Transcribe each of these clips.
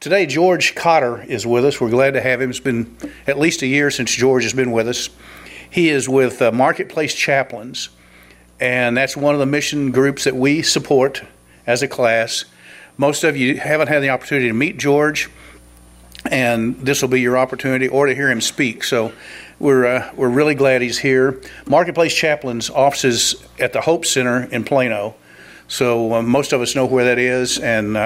Today, George Cotter is with us. We're glad to have him. It's been at least a year since George has been with us. He is with uh, Marketplace Chaplains, and that's one of the mission groups that we support as a class. Most of you haven't had the opportunity to meet George, and this will be your opportunity, or to hear him speak. So we're, uh, we're really glad he's here. Marketplace Chaplains offices at the Hope Center in Plano. So uh, most of us know where that is and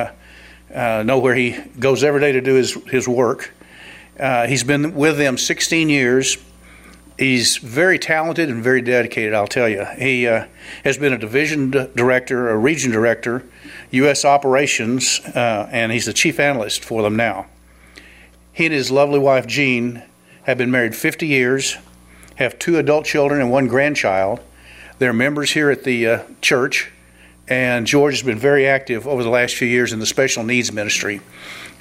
uh, know where he goes every day to do his, his work. Uh, he's been with them 16 years. He's very talented and very dedicated, I'll tell you. He uh, has been a division director, a region director, U.S. operations, uh, and he's the chief analyst for them now. He and his lovely wife, Jean, have been married 50 years, have two adult children and one grandchild. They're members here at the uh, church, and George has been very active over the last few years in the special needs ministry.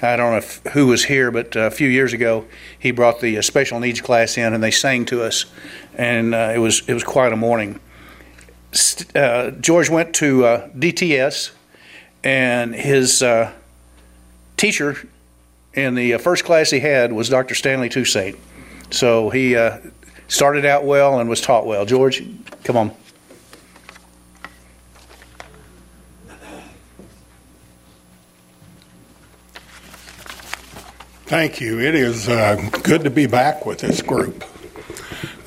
I don't know if, who was here, but uh, a few years ago he brought the uh, special needs class in, and they sang to us, and uh, it was it was quite a morning. Uh, George went to uh, DTS, and his uh, teacher in the first class he had was Dr. Stanley Toussaint. So he started out well and was taught well. George, come on. Thank you. It is uh, good to be back with this group.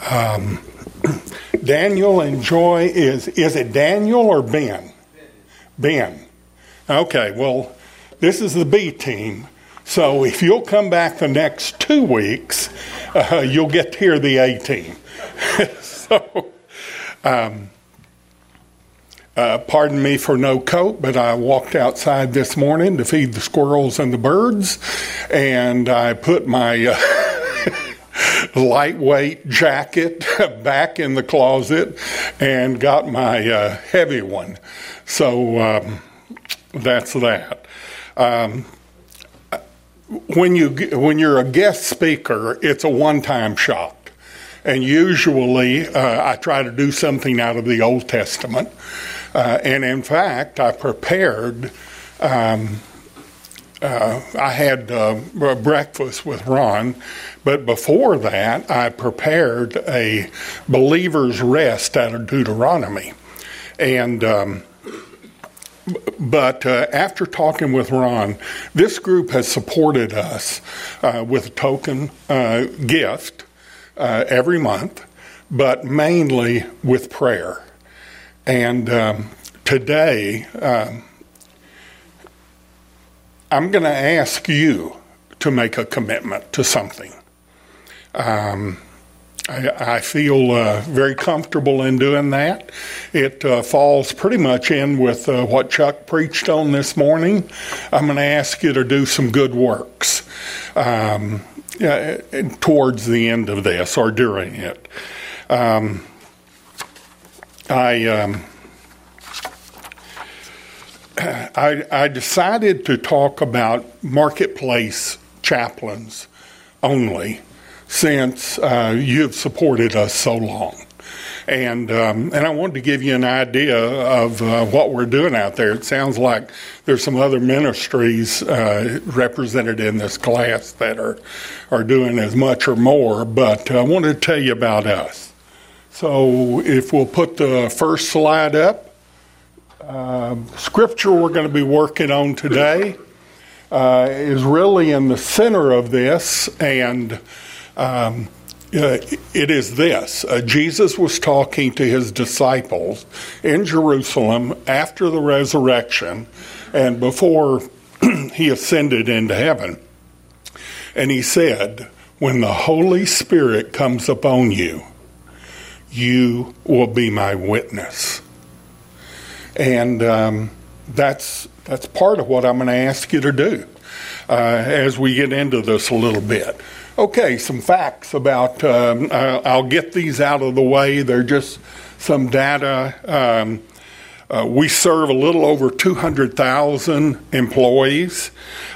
Um, Daniel and Joy is is it Daniel or Ben? Ben. Okay. Well, this is the B team. So if you'll come back the next two weeks, uh, you'll get to hear the A team. so. Um, uh, pardon me for no coat, but I walked outside this morning to feed the squirrels and the birds, and I put my uh, lightweight jacket back in the closet and got my uh, heavy one. So um, that's that. Um, when you when you're a guest speaker, it's a one-time shot. And usually, uh, I try to do something out of the Old Testament. Uh, and in fact, I prepared. Um, uh, I had uh, breakfast with Ron, but before that, I prepared a believer's rest out of Deuteronomy. And um, but uh, after talking with Ron, this group has supported us uh, with a token uh, gift uh, every month, but mainly with prayer. And um, today, um, I'm going to ask you to make a commitment to something. Um, I, I, feel uh, very comfortable in doing that. It uh, falls pretty much in with uh, what Chuck preached on this morning. I'm going to ask you to do some good works um, towards the end of this or during it. Um, I, um, I, I decided to talk about marketplace chaplains only since uh, you've supported us so long. And um, and I wanted to give you an idea of uh, what we're doing out there. It sounds like there's some other ministries uh, represented in this class that are are doing as much or more. But I wanted to tell you about us. So if we'll put the first slide up, uh, scripture we're going to be working on today uh, is really in the center of this, and um, uh, it is this uh, Jesus was talking to his disciples in Jerusalem after the resurrection and before he ascended into heaven. And he said, When the Holy Spirit comes upon you, you will be my witness. And um, that's, that's part of what I'm going to ask you to do uh, as we get into this a little bit. Okay, some facts about, um, uh, I'll get these out of the way. They're just some data. Um, uh, we serve a little over 200,000 employees.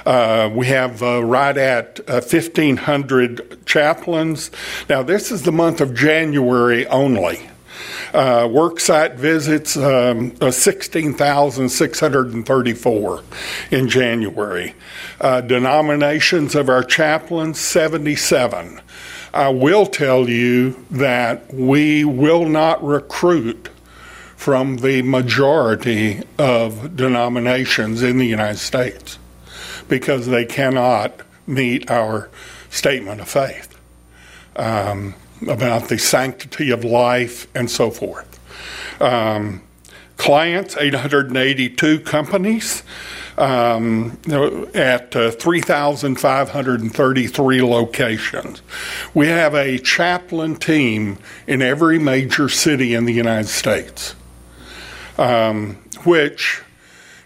Uh, we have uh, right at 1,500 uh, chaplains. Now, this is the month of January only. Uh, worksite visits, um, uh, 16,634 in January. Uh, denominations of our chaplains, 77. I will tell you that we will not recruit from the majority of denominations in the United States because they cannot meet our statement of faith um, about the sanctity of life and so forth. Um, clients, 882 companies um, at uh, 3,533 locations. We have a chaplain team in every major city in the United States um, which,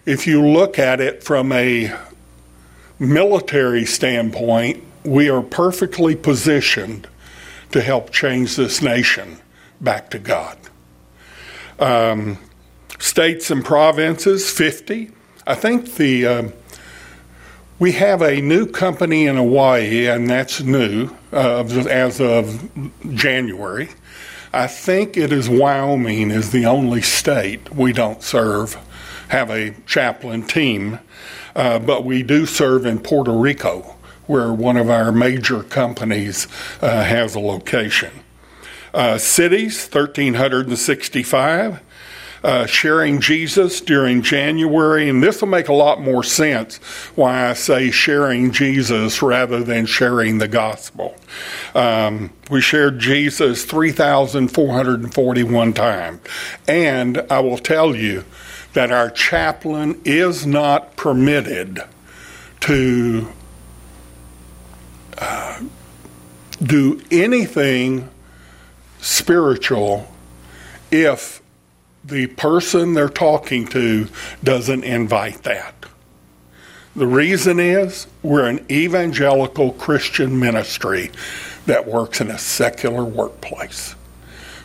if you look at it from a military standpoint, we are perfectly positioned to help change this nation back to God. Um, states and provinces, 50. I think the uh, we have a new company in Hawaii, and that's new uh, as of January. I think it is Wyoming is the only state we don't serve, have a chaplain team, uh, but we do serve in Puerto Rico, where one of our major companies uh, has a location. Uh, cities, 1,365 uh, sharing Jesus during January, and this will make a lot more sense why I say sharing Jesus rather than sharing the gospel. Um, we shared Jesus 3,441 times. And I will tell you that our chaplain is not permitted to uh, do anything spiritual if the person they're talking to doesn't invite that. The reason is we're an evangelical Christian ministry that works in a secular workplace.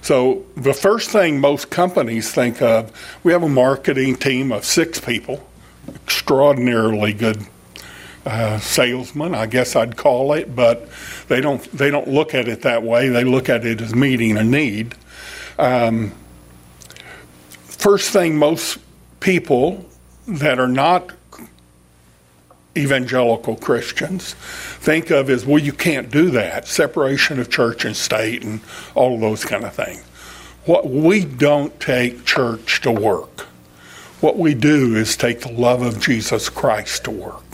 So, the first thing most companies think of, we have a marketing team of six people, extraordinarily good uh, salesmen, I guess I'd call it, but they don't they don't look at it that way. They look at it as meeting a need. Um, first thing most people that are not evangelical Christians think of is, well, you can't do that. Separation of church and state and all of those kind of things. What we don't take church to work. What we do is take the love of Jesus Christ to work.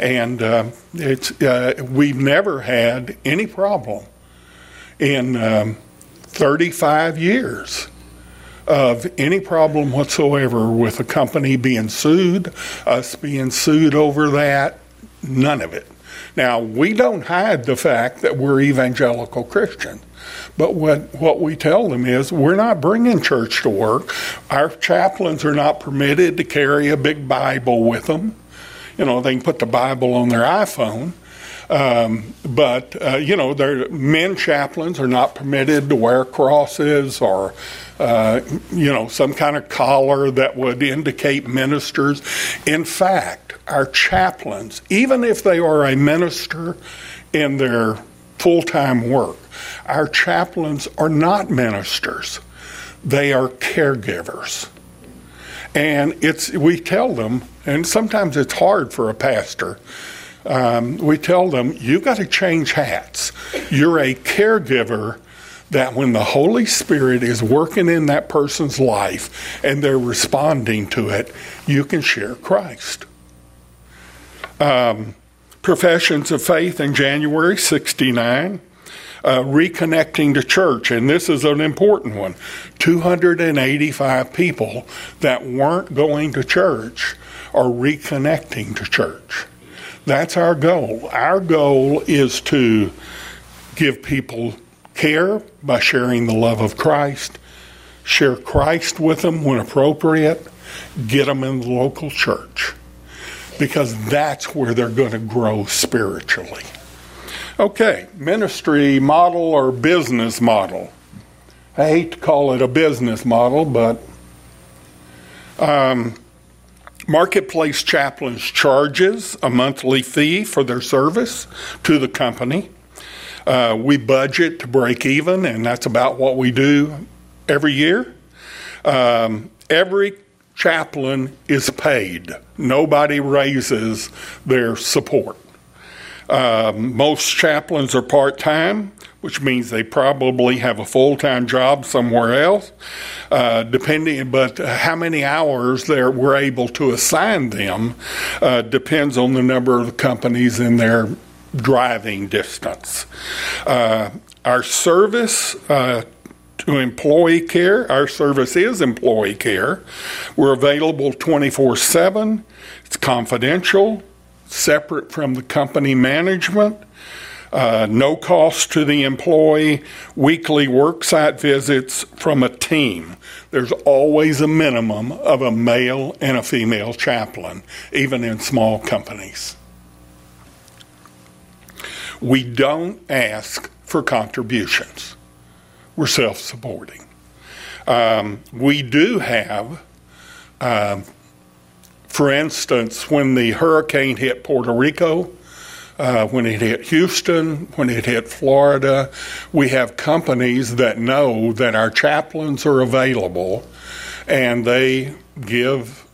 And uh, it's uh, we've never had any problem in um, 35 years of any problem whatsoever with a company being sued, us being sued over that, none of it. Now, we don't hide the fact that we're evangelical Christians. But what, what we tell them is we're not bringing church to work. Our chaplains are not permitted to carry a big Bible with them. You know, they can put the Bible on their iPhone. Um, but, uh, you know, their men chaplains are not permitted to wear crosses or uh, you know, some kind of collar that would indicate ministers. In fact, our chaplains, even if they are a minister in their full time work, our chaplains are not ministers, they are caregivers. And it's we tell them, and sometimes it's hard for a pastor. Um, we tell them you've got to change hats. You're a caregiver that when the Holy Spirit is working in that person's life and they're responding to it, you can share Christ. Um, professions of faith in January 69. Uh, reconnecting to church, and this is an important one 285 people that weren't going to church are reconnecting to church. That's our goal. Our goal is to give people care by sharing the love of Christ, share Christ with them when appropriate, get them in the local church because that's where they're going to grow spiritually. Okay, ministry model or business model. I hate to call it a business model, but um, Marketplace Chaplains charges a monthly fee for their service to the company. Uh, we budget to break even, and that's about what we do every year. Um, every chaplain is paid. Nobody raises their support. Um, most chaplains are part time, which means they probably have a full time job somewhere else. Uh, depending, but how many hours there we're able to assign them uh, depends on the number of companies in their driving distance. Uh, our service uh, to employee care. Our service is employee care. We're available 24 7. It's confidential, separate from the company management. Uh, no cost to the employee, weekly worksite visits from a team. There's always a minimum of a male and a female chaplain, even in small companies. We don't ask for contributions we're self supporting. Um, we do have, uh, for instance, when the hurricane hit Puerto Rico, uh, when it hit Houston, when it hit Florida, we have companies that know that our chaplains are available and they give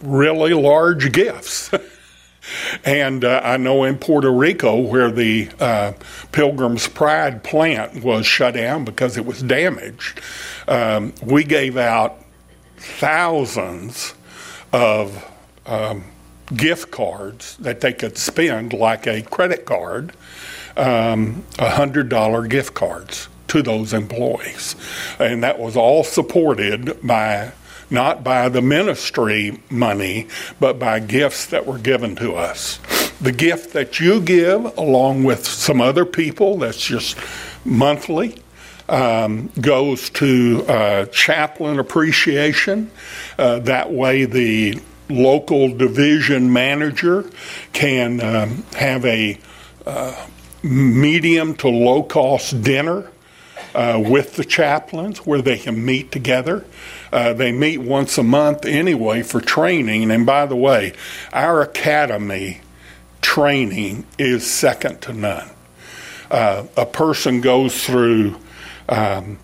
really large gifts. And uh, I know in Puerto Rico, where the uh, Pilgrim's Pride plant was shut down because it was damaged, um, we gave out thousands of um, gift cards that they could spend like a credit card, um, $100 gift cards to those employees. And that was all supported by not by the ministry money, but by gifts that were given to us. The gift that you give, along with some other people, that's just monthly. Um, goes to uh, chaplain appreciation. Uh, that way, the local division manager can um, have a uh, medium to low cost dinner uh, with the chaplains where they can meet together. Uh, they meet once a month anyway for training. And by the way, our academy training is second to none. Uh, a person goes through um,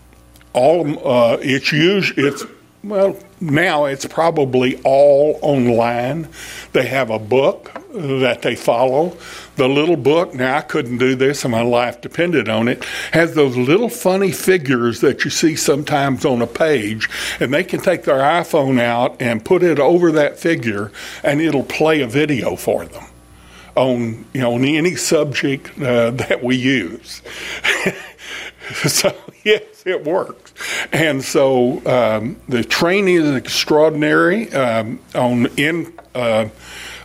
all. Uh, it's usually it's well now it's probably all online. They have a book that they follow. The little book, now I couldn't do this and my life depended on it, has those little funny figures that you see sometimes on a page, and they can take their iPhone out and put it over that figure, and it'll play a video for them on you know on any subject uh, that we use. so yes, it works. And so um, the training is extraordinary um, on in uh,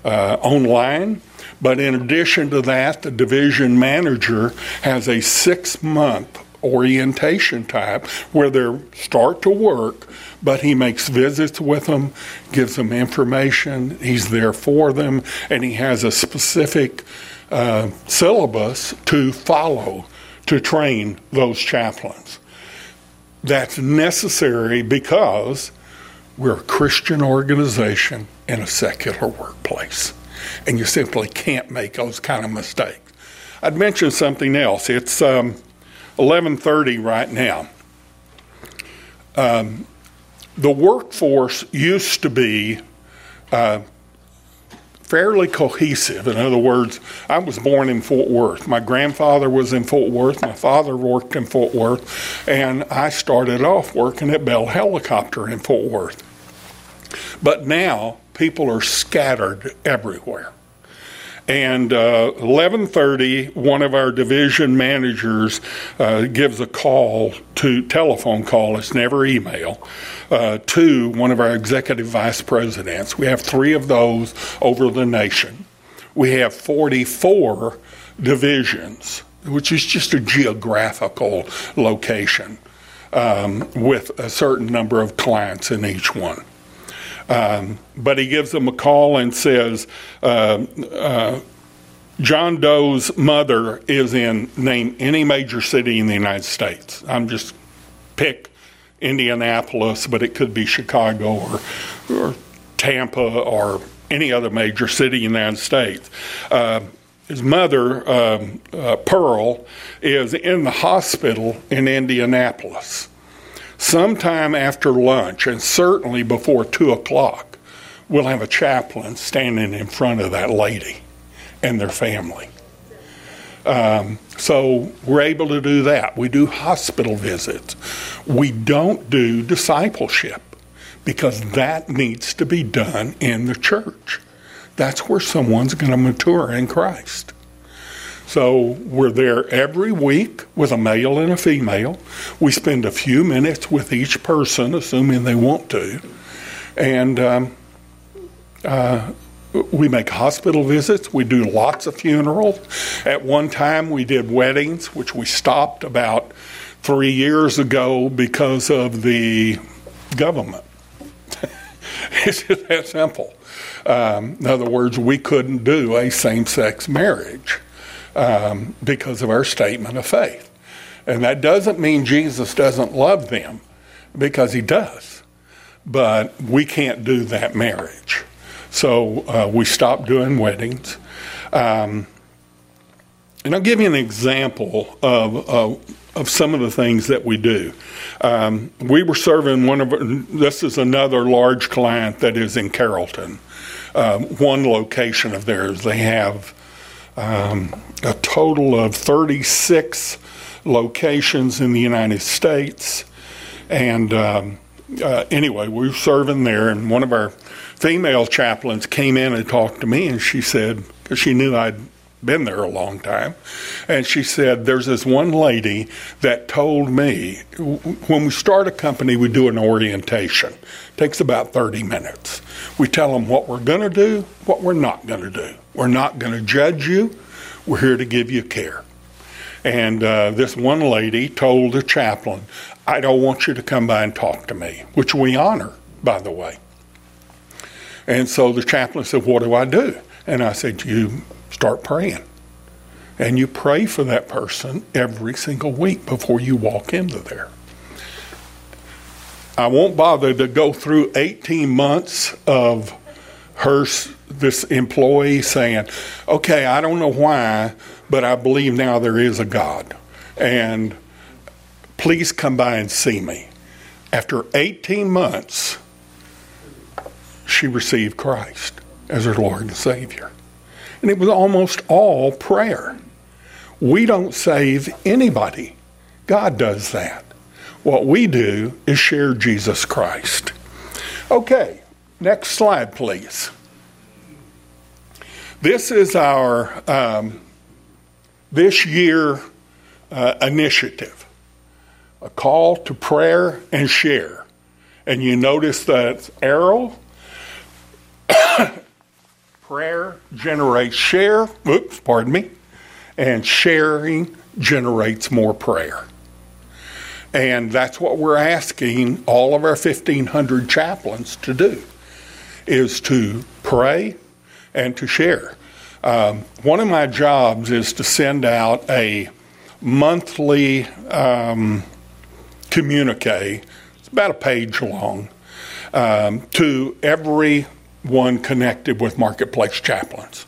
uh, online. But in addition to that, the division manager has a six month orientation type where they start to work, but he makes visits with them, gives them information, he's there for them, and he has a specific uh, syllabus to follow to train those chaplains. That's necessary because we're a Christian organization in a secular workplace. And you simply can't make those kind of mistakes. I'd mention something else. It's um, 11:30 right now. Um, the workforce used to be uh, fairly cohesive. In other words, I was born in Fort Worth. My grandfather was in Fort Worth. My father worked in Fort Worth. And I started off working at Bell Helicopter in Fort Worth. But now people are scattered everywhere. And uh, 11:30, one of our division managers uh, gives a call to telephone call. It's never email uh, to one of our executive vice presidents. We have three of those over the nation. We have 44 divisions, which is just a geographical location um, with a certain number of clients in each one. Um, but he gives them a call and says, uh, uh, John Doe's mother is in name any major city in the United States. I'm just pick Indianapolis, but it could be Chicago or, or Tampa or any other major city in the United States. Uh, his mother, um, uh, Pearl, is in the hospital in Indianapolis. Sometime after lunch, and certainly before 2 o'clock, we'll have a chaplain standing in front of that lady and their family. Um, so we're able to do that. We do hospital visits. We don't do discipleship because that needs to be done in the church. That's where someone's going to mature in Christ. So we're there every week with a male and a female. We spend a few minutes with each person, assuming they want to. And um, uh, we make hospital visits. We do lots of funerals. At one time, we did weddings, which we stopped about three years ago because of the government. it's just that simple. Um, in other words, we couldn't do a same sex marriage um, because of our statement of faith. And that doesn't mean Jesus doesn't love them, because he does. But we can't do that marriage. So uh, we stopped doing weddings. Um, and I'll give you an example of, of, of some of the things that we do. Um, we were serving one of, this is another large client that is in Carrollton. Um, one location of theirs, they have um, a total of 36 locations in the United States. And um, uh, anyway, we were serving there, and one of our female chaplains came in and talked to me, and she said, because she knew I'd been there a long time, and she said, There's this one lady that told me when we start a company, we do an orientation. It takes about 30 minutes. We tell them what we're going to do, what we're not going to do. We're not going to judge you, we're here to give you care. And uh, this one lady told the chaplain, I don't want you to come by and talk to me, which we honor, by the way. And so the chaplain said, What do I do? And I said, You start praying. And you pray for that person every single week before you walk into there. I won't bother to go through 18 months of her, this employee saying, Okay, I don't know why, but I believe now there is a God. And please come by and see me. After 18 months, she received Christ as her Lord and Savior. And it was almost all prayer. We don't save anybody, God does that. What we do is share Jesus Christ. Okay, next slide, please. This is our um, this year uh, initiative a call to prayer and share. And you notice that arrow prayer generates share, oops, pardon me, and sharing generates more prayer. And that's what we're asking all of our 1,500 chaplains to do, is to pray and to share. Um, one of my jobs is to send out a monthly um, communique, it's about a page long, um, to everyone connected with Marketplace Chaplains.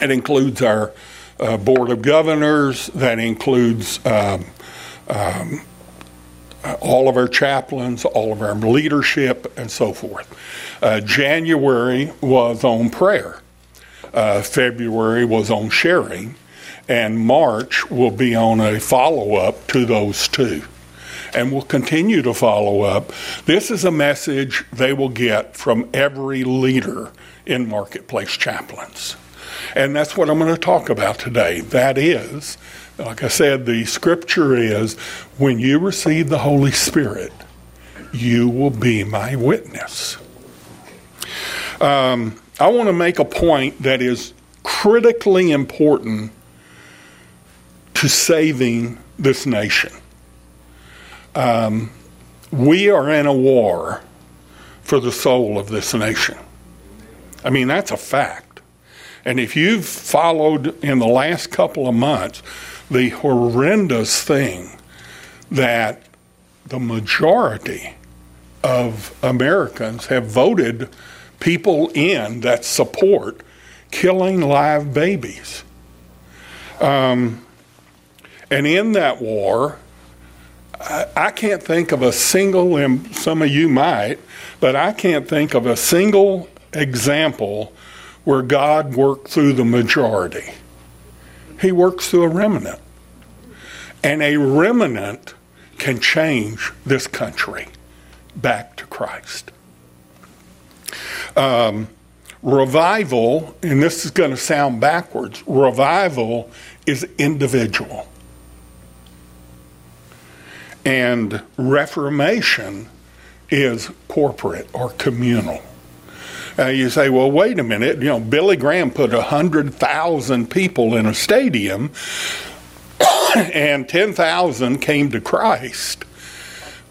It includes our uh, Board of Governors, that includes um, um, all of our chaplains, all of our leadership, and so forth. Uh, January was on prayer, uh, February was on sharing, and March will be on a follow up to those two and we'll continue to follow up. This is a message they will get from every leader in Marketplace Chaplains. And that's what I'm going to talk about today. That is, like I said, the scripture is when you receive the Holy Spirit, you will be my witness. Um, I want to make a point that is critically important to saving this nation. Um, we are in a war for the soul of this nation. I mean, that's a fact. And if you've followed in the last couple of months the horrendous thing that the majority of Americans have voted people in that support killing live babies Um, and in that war, I, I can't think of a single, and some of you might, but I can't think of a single example where God worked through the majority. He works through a remnant. And a remnant can change this country back to Christ. Um, revival, and this is going to sound backwards, revival is individual. And reformation is corporate or communal. Uh, you say, well, wait a minute. You know, Billy Graham put 100,000 people in a stadium and 10,000 came to Christ.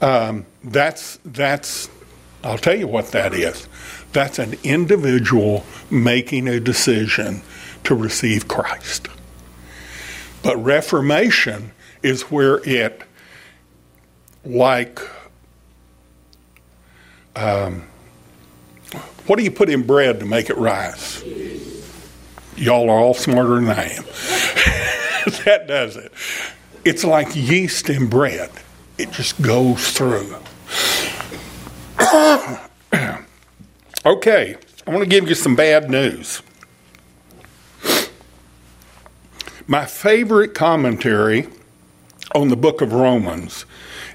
Um, that's, that's, I'll tell you what that is. That's an individual making a decision to receive Christ. But Reformation is where it, like, um, what do you put in bread to make it rise? Y'all are all smarter than I am. that does it. It's like yeast in bread, it just goes through. Okay, I want to give you some bad news. My favorite commentary on the book of Romans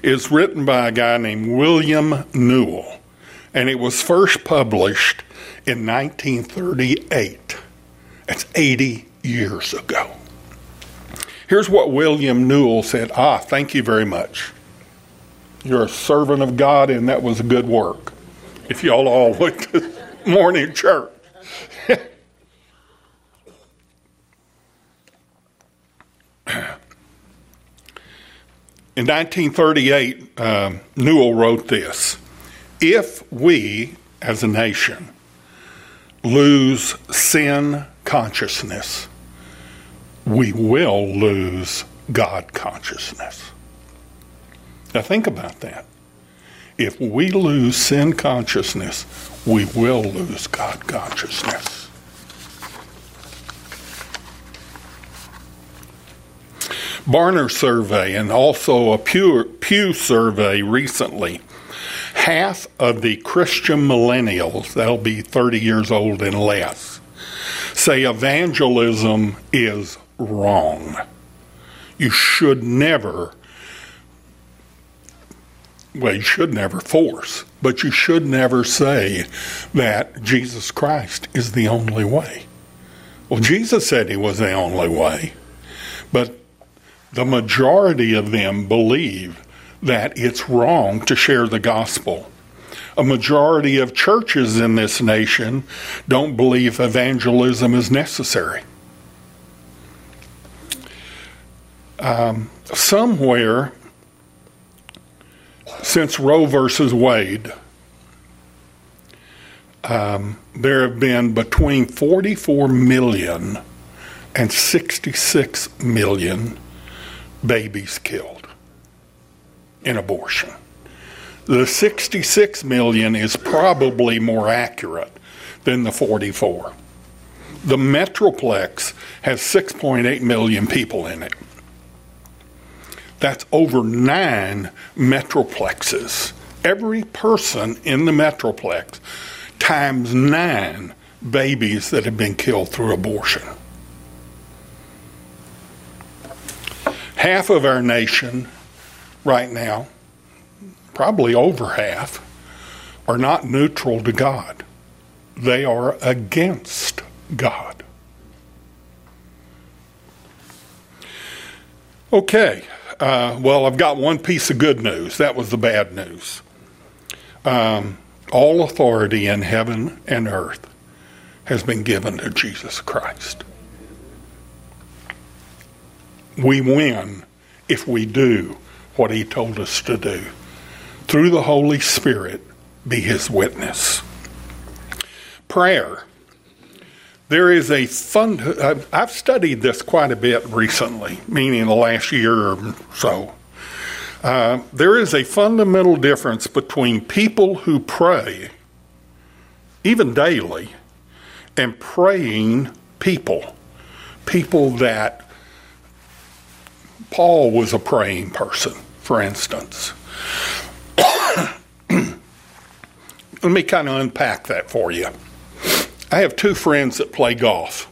is written by a guy named William Newell and it was first published in 1938. That's 80 years ago. Here's what William Newell said Ah, thank you very much. You're a servant of God, and that was a good work. If y'all all went to morning church. In 1938, um, Newell wrote this if we, as a nation, lose sin consciousness, we will lose God consciousness. Now, think about that. If we lose sin consciousness, we will lose God consciousness. Barna survey and also a Pew, Pew survey recently half of the Christian millennials, that'll be 30 years old and less, say evangelism is wrong. You should never, well, you should never force, but you should never say that Jesus Christ is the only way. Well, Jesus said he was the only way, but the majority of them believe that it's wrong to share the gospel. A majority of churches in this nation don't believe evangelism is necessary. Um, somewhere since Roe versus Wade, um, there have been between 44 million and 66 million babies killed in abortion. The 66 million is probably more accurate than the 44. The Metroplex has 6.8 million people in it. That's over nine Metroplexes. Every person in the Metroplex times nine babies that have been killed through abortion. Half of our nation right now, probably over half, are not neutral to God. They are against God. Okay, uh, well, I've got one piece of good news. That was the bad news. Um, all authority in heaven and earth has been given to Jesus Christ. We win if we do what he told us to do. Through the Holy Spirit, be his witness. Prayer. There is a fund. I've studied this quite a bit recently, meaning the last year or so. Uh, there is a fundamental difference between people who pray, even daily, and praying people. People that Paul was a praying person, for instance. Let me kind of unpack that for you. I have two friends that play golf.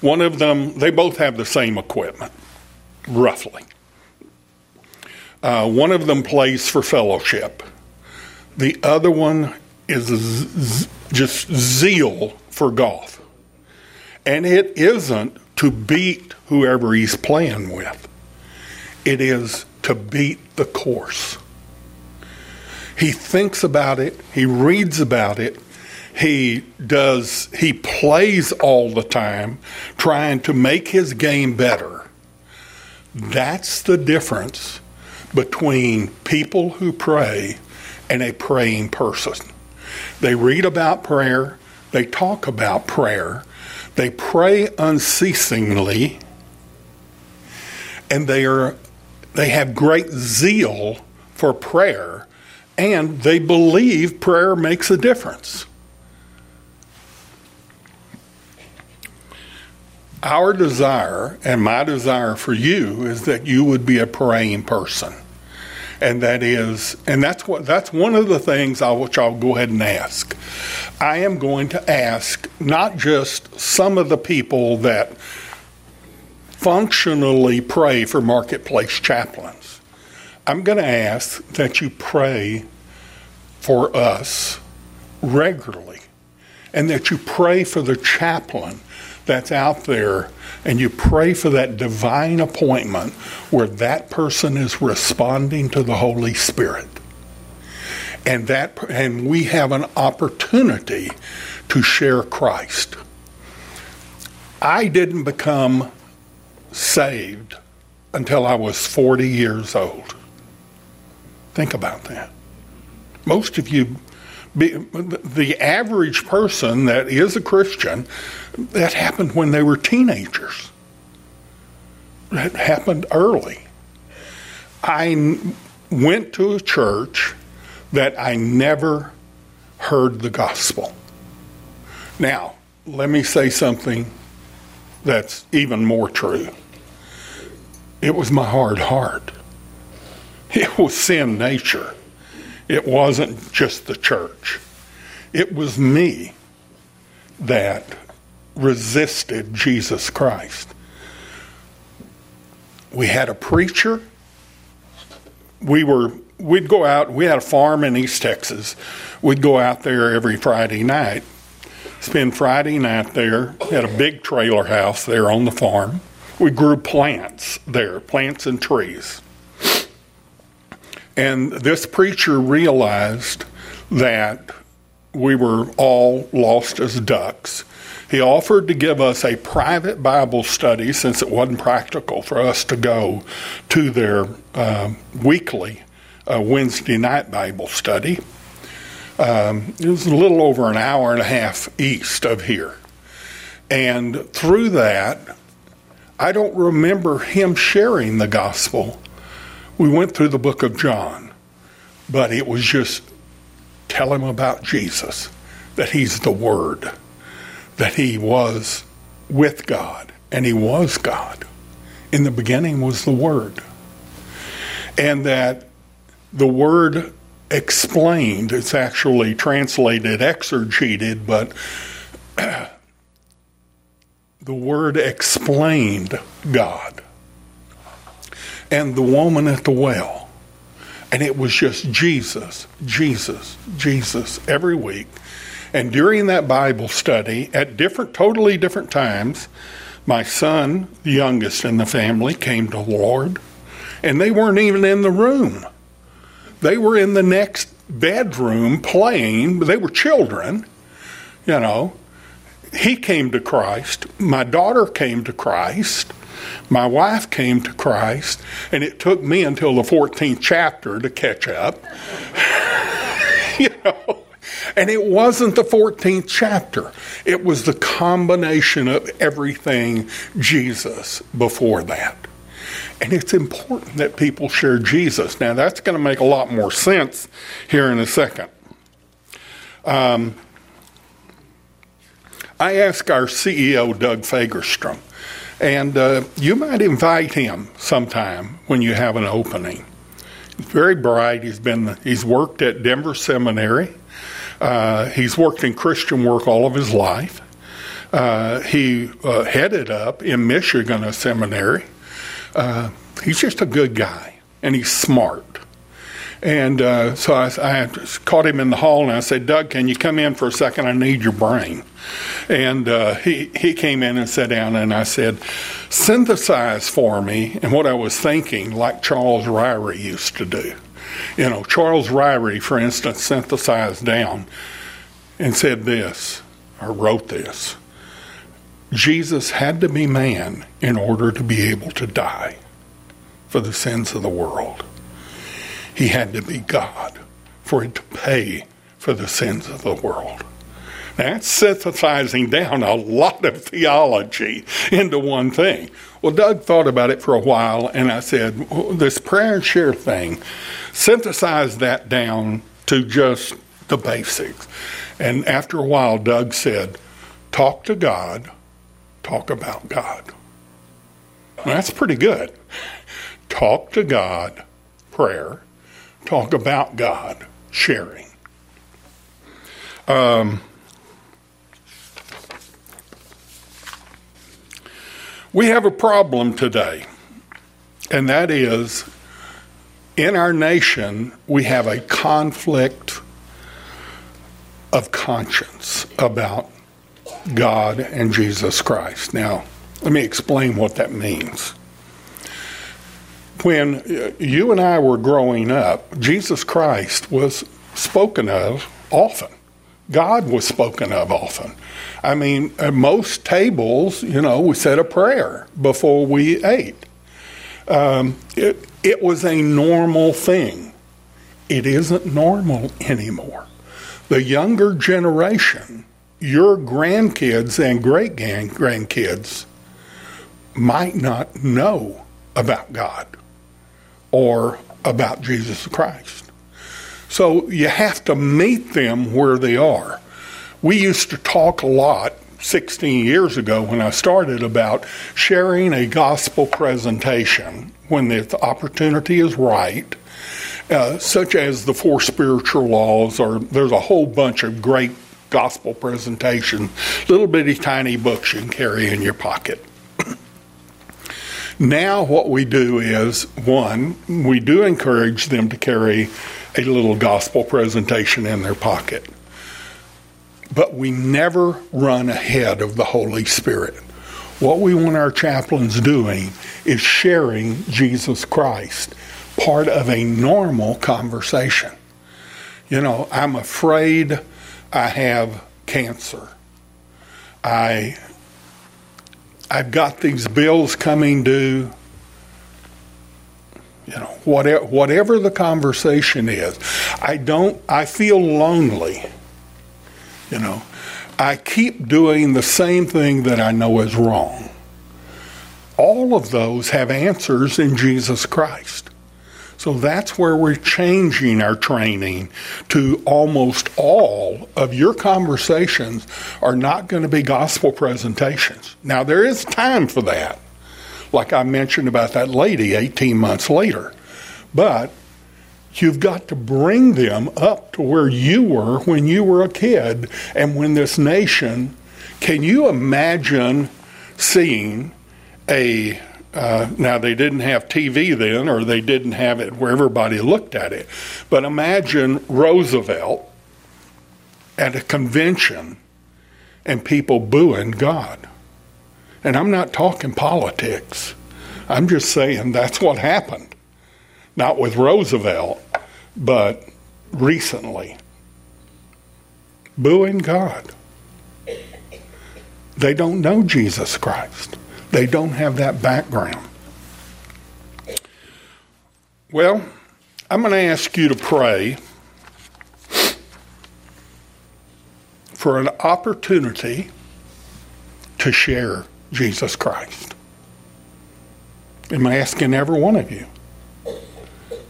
One of them, they both have the same equipment, roughly. Uh, one of them plays for fellowship. The other one is z- just zeal for golf. And it isn't to beat whoever he's playing with, it is to beat the course. He thinks about it, he reads about it, he does, he plays all the time trying to make his game better. That's the difference between people who pray and a praying person. They read about prayer, they talk about prayer, they pray unceasingly, and they are they have great zeal for prayer, and they believe prayer makes a difference. Our desire and my desire for you is that you would be a praying person. And that is, and that's what that's one of the things I which I'll go ahead and ask. I am going to ask not just some of the people that functionally pray for marketplace chaplains. I'm going to ask that you pray for us regularly and that you pray for the chaplain that's out there and you pray for that divine appointment where that person is responding to the Holy Spirit. And that and we have an opportunity to share Christ. I didn't become saved until I was 40 years old. Think about that. Most of you the average person that is a Christian, that happened when they were teenagers. That happened early. I went to a church that I never heard the gospel. Now, let me say something that's even more true. It was my hard heart. It was sin nature. It wasn't just the church. It was me that resisted Jesus Christ. We had a preacher. We were we'd go out, we had a farm in East Texas. We'd go out there every Friday night. Spend Friday night there. We had a big trailer house there on the farm. We grew plants there, plants and trees. And this preacher realized that we were all lost as ducks. He offered to give us a private Bible study since it wasn't practical for us to go to their uh, weekly uh, Wednesday night Bible study. Um, it was a little over an hour and a half east of here. And through that, I don't remember him sharing the gospel we went through the book of John, but it was just tell him about Jesus, that he's the Word, that he was with God, and he was God. In the beginning was the Word. And that the Word explained, it's actually translated exegeted, but the Word explained God and the woman at the well. And it was just Jesus, Jesus, Jesus every week. And during that Bible study, at different, totally different times, my son, the youngest in the family, came to the Lord. And they weren't even in the room. They were in the next bedroom playing. They were children, you know. He came to Christ. My daughter came to Christ. My wife came to Christ, and it took me until the 14th chapter to catch up. you know? And it wasn't the 14th chapter, it was the combination of everything Jesus before that. And it's important that people share Jesus. Now, that's going to make a lot more sense here in a second. Um, I asked our CEO, Doug Fagerstrom, and uh, you might invite him sometime when you have an opening. He's very bright. He's been he's worked at Denver Seminary. Uh, he's worked in Christian work all of his life. Uh, he uh, headed up in Michigan a seminary. Uh, he's just a good guy, and he's smart. And uh, so I, I, caught him in the hall and I said, Doug, can you come in for a second? I need your brain. And uh, he, he came in and sat down and I said, synthesize for me. And what I was thinking, like Charles Ryrie used to do. You know, Charles Ryrie, for instance, synthesized down and said this, or wrote this Jesus had to be man in order to be able to die for the sins of the world. He had to be God for it to pay for the sins of the world. That's synthesizing down a lot of theology into one thing. Well, Doug thought about it for a while, and I said, well, This prayer and share thing, synthesize that down to just the basics. And after a while, Doug said, Talk to God, talk about God. that's pretty good. Talk to God, prayer, talk about God, sharing. Um, we have a problem today, and that is in our nation, we have a conflict of conscience about God and Jesus Christ. Now, let me explain what that means when you and I were growing up, Jesus Christ was spoken of often. God was spoken of often. I mean, at most tables, you know, we said a prayer before we ate. Um, it, it was a normal thing. It isn't normal anymore. The younger generation, your grandkids and great grandkids, might not know about God or about Jesus Christ. So you have to meet them where they are. We used to talk a lot 16 years ago when I started about sharing a gospel presentation when the opportunity is right, uh, such as the four spiritual laws, or there's a whole bunch of great gospel presentation, little bitty tiny books you can carry in your pocket. Now, what we do is one, we do encourage them to carry a little gospel presentation in their pocket, but we never run ahead of the Holy Spirit. What we want our chaplains doing is sharing Jesus Christ, part of a normal conversation. You know, I'm afraid I have cancer. I I've got these bills coming due. You know, whatever, whatever the conversation is, I don't, I feel lonely. You know, I keep doing the same thing that I know is wrong. All of those have answers in Jesus Christ. So that's where we're changing our training to almost all of your conversations are not going to be gospel presentations. Now, there is time for that, like I mentioned about that lady 18 months later. But you've got to bring them up to where you were when you were a kid and when this nation. Can you imagine seeing a uh, now, they didn't have TV then, or they didn't have it where everybody looked at it. But imagine Roosevelt at a convention and people booing God. And I'm not talking politics, I'm just saying that's what happened. Not with Roosevelt, but recently. Booing God. They don't know Jesus Christ. They don't have that background. Well, I'm going to ask you to pray for an opportunity to share Jesus Christ. I'm asking every one of you.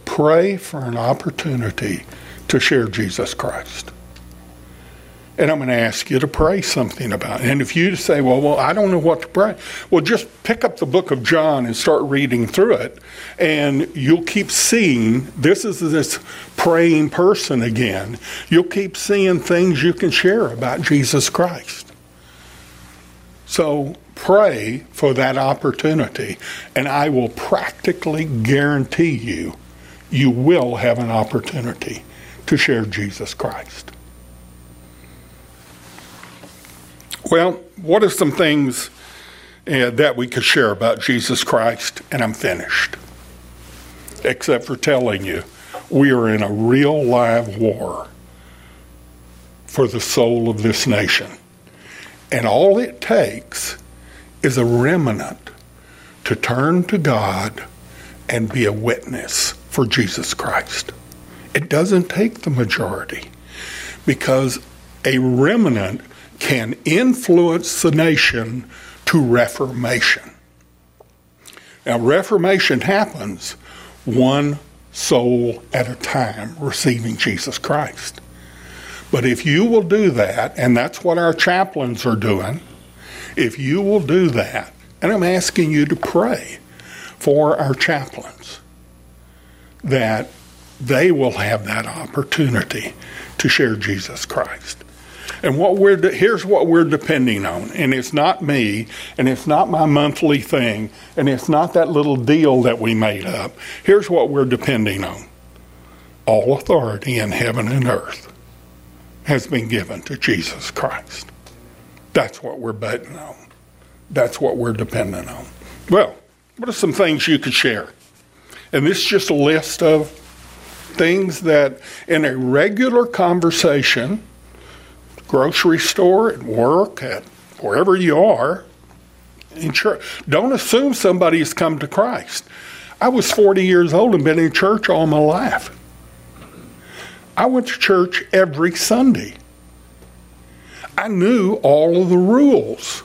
Pray for an opportunity to share Jesus Christ. And I'm going to ask you to pray something about it. And if you say, well, well, I don't know what to pray, well, just pick up the book of John and start reading through it, and you'll keep seeing this is this praying person again. You'll keep seeing things you can share about Jesus Christ. So pray for that opportunity, and I will practically guarantee you, you will have an opportunity to share Jesus Christ. Well, what are some things uh, that we could share about Jesus Christ? And I'm finished. Except for telling you, we are in a real live war for the soul of this nation. And all it takes is a remnant to turn to God and be a witness for Jesus Christ. It doesn't take the majority because a remnant can influence the nation to reformation. Now, reformation happens one soul at a time receiving Jesus Christ. But if you will do that, and that's what our chaplains are doing, if you will do that, and I'm asking you to pray for our chaplains, that they will have that opportunity to share Jesus Christ. And what we're de- here's what we're depending on, and it's not me, and it's not my monthly thing, and it's not that little deal that we made up. Here's what we're depending on: all authority in heaven and earth has been given to Jesus Christ. That's what we're betting on. That's what we're dependent on. Well, what are some things you could share? And this is just a list of things that, in a regular conversation, grocery store, at work, at wherever you are, in church. Don't assume somebody has come to Christ. I was 40 years old and been in church all my life. I went to church every Sunday. I knew all of the rules,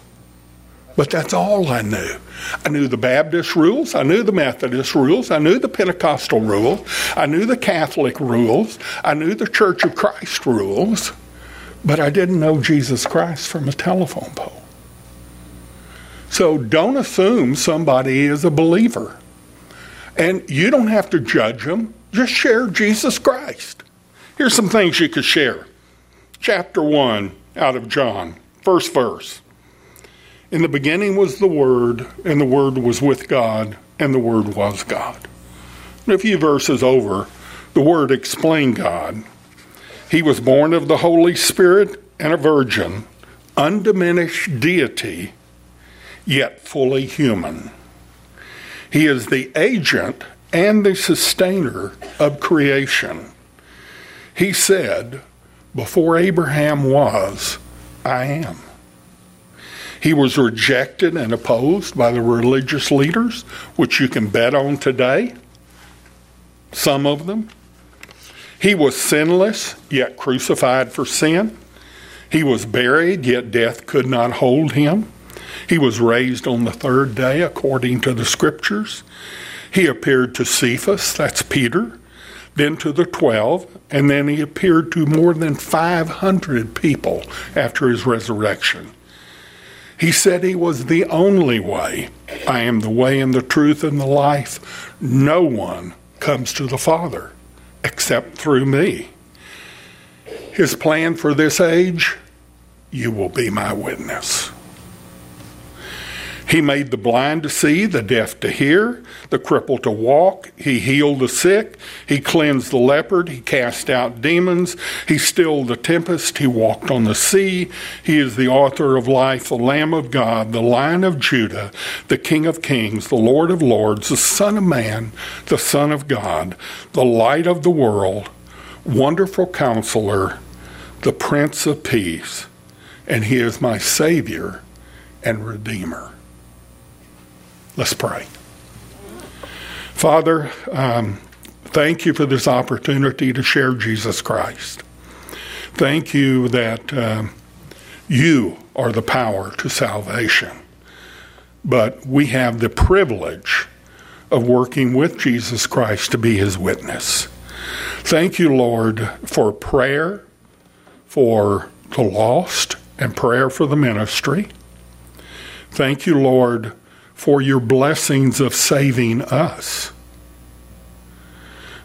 but that's all I knew. I knew the Baptist rules, I knew the Methodist rules, I knew the Pentecostal rules, I knew the Catholic rules, I knew the Church of Christ rules. But I didn't know Jesus Christ from a telephone pole. So don't assume somebody is a believer. And you don't have to judge them, just share Jesus Christ. Here's some things you could share. Chapter 1 out of John, first verse. In the beginning was the Word, and the Word was with God, and the Word was God. And a few verses over, the Word explained God. He was born of the Holy Spirit and a virgin, undiminished deity, yet fully human. He is the agent and the sustainer of creation. He said, Before Abraham was, I am. He was rejected and opposed by the religious leaders, which you can bet on today, some of them. He was sinless, yet crucified for sin. He was buried, yet death could not hold him. He was raised on the third day according to the scriptures. He appeared to Cephas, that's Peter, then to the twelve, and then he appeared to more than 500 people after his resurrection. He said he was the only way. I am the way and the truth and the life. No one comes to the Father except through me. His plan for this age, you will be my witness. He made the blind to see, the deaf to hear, the crippled to walk. He healed the sick. He cleansed the leopard. He cast out demons. He stilled the tempest. He walked on the sea. He is the author of life, the Lamb of God, the Lion of Judah, the King of kings, the Lord of lords, the Son of man, the Son of God, the light of the world, wonderful counselor, the Prince of Peace. And he is my Savior and Redeemer. Let's pray. Father, um, thank you for this opportunity to share Jesus Christ. Thank you that uh, you are the power to salvation. But we have the privilege of working with Jesus Christ to be his witness. Thank you, Lord, for prayer, for the lost, and prayer for the ministry. Thank you, Lord, for your blessings of saving us.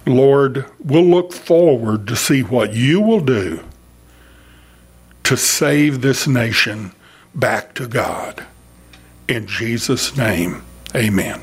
Lord, we'll look forward to see what you will do to save this nation back to God. In Jesus' name, amen.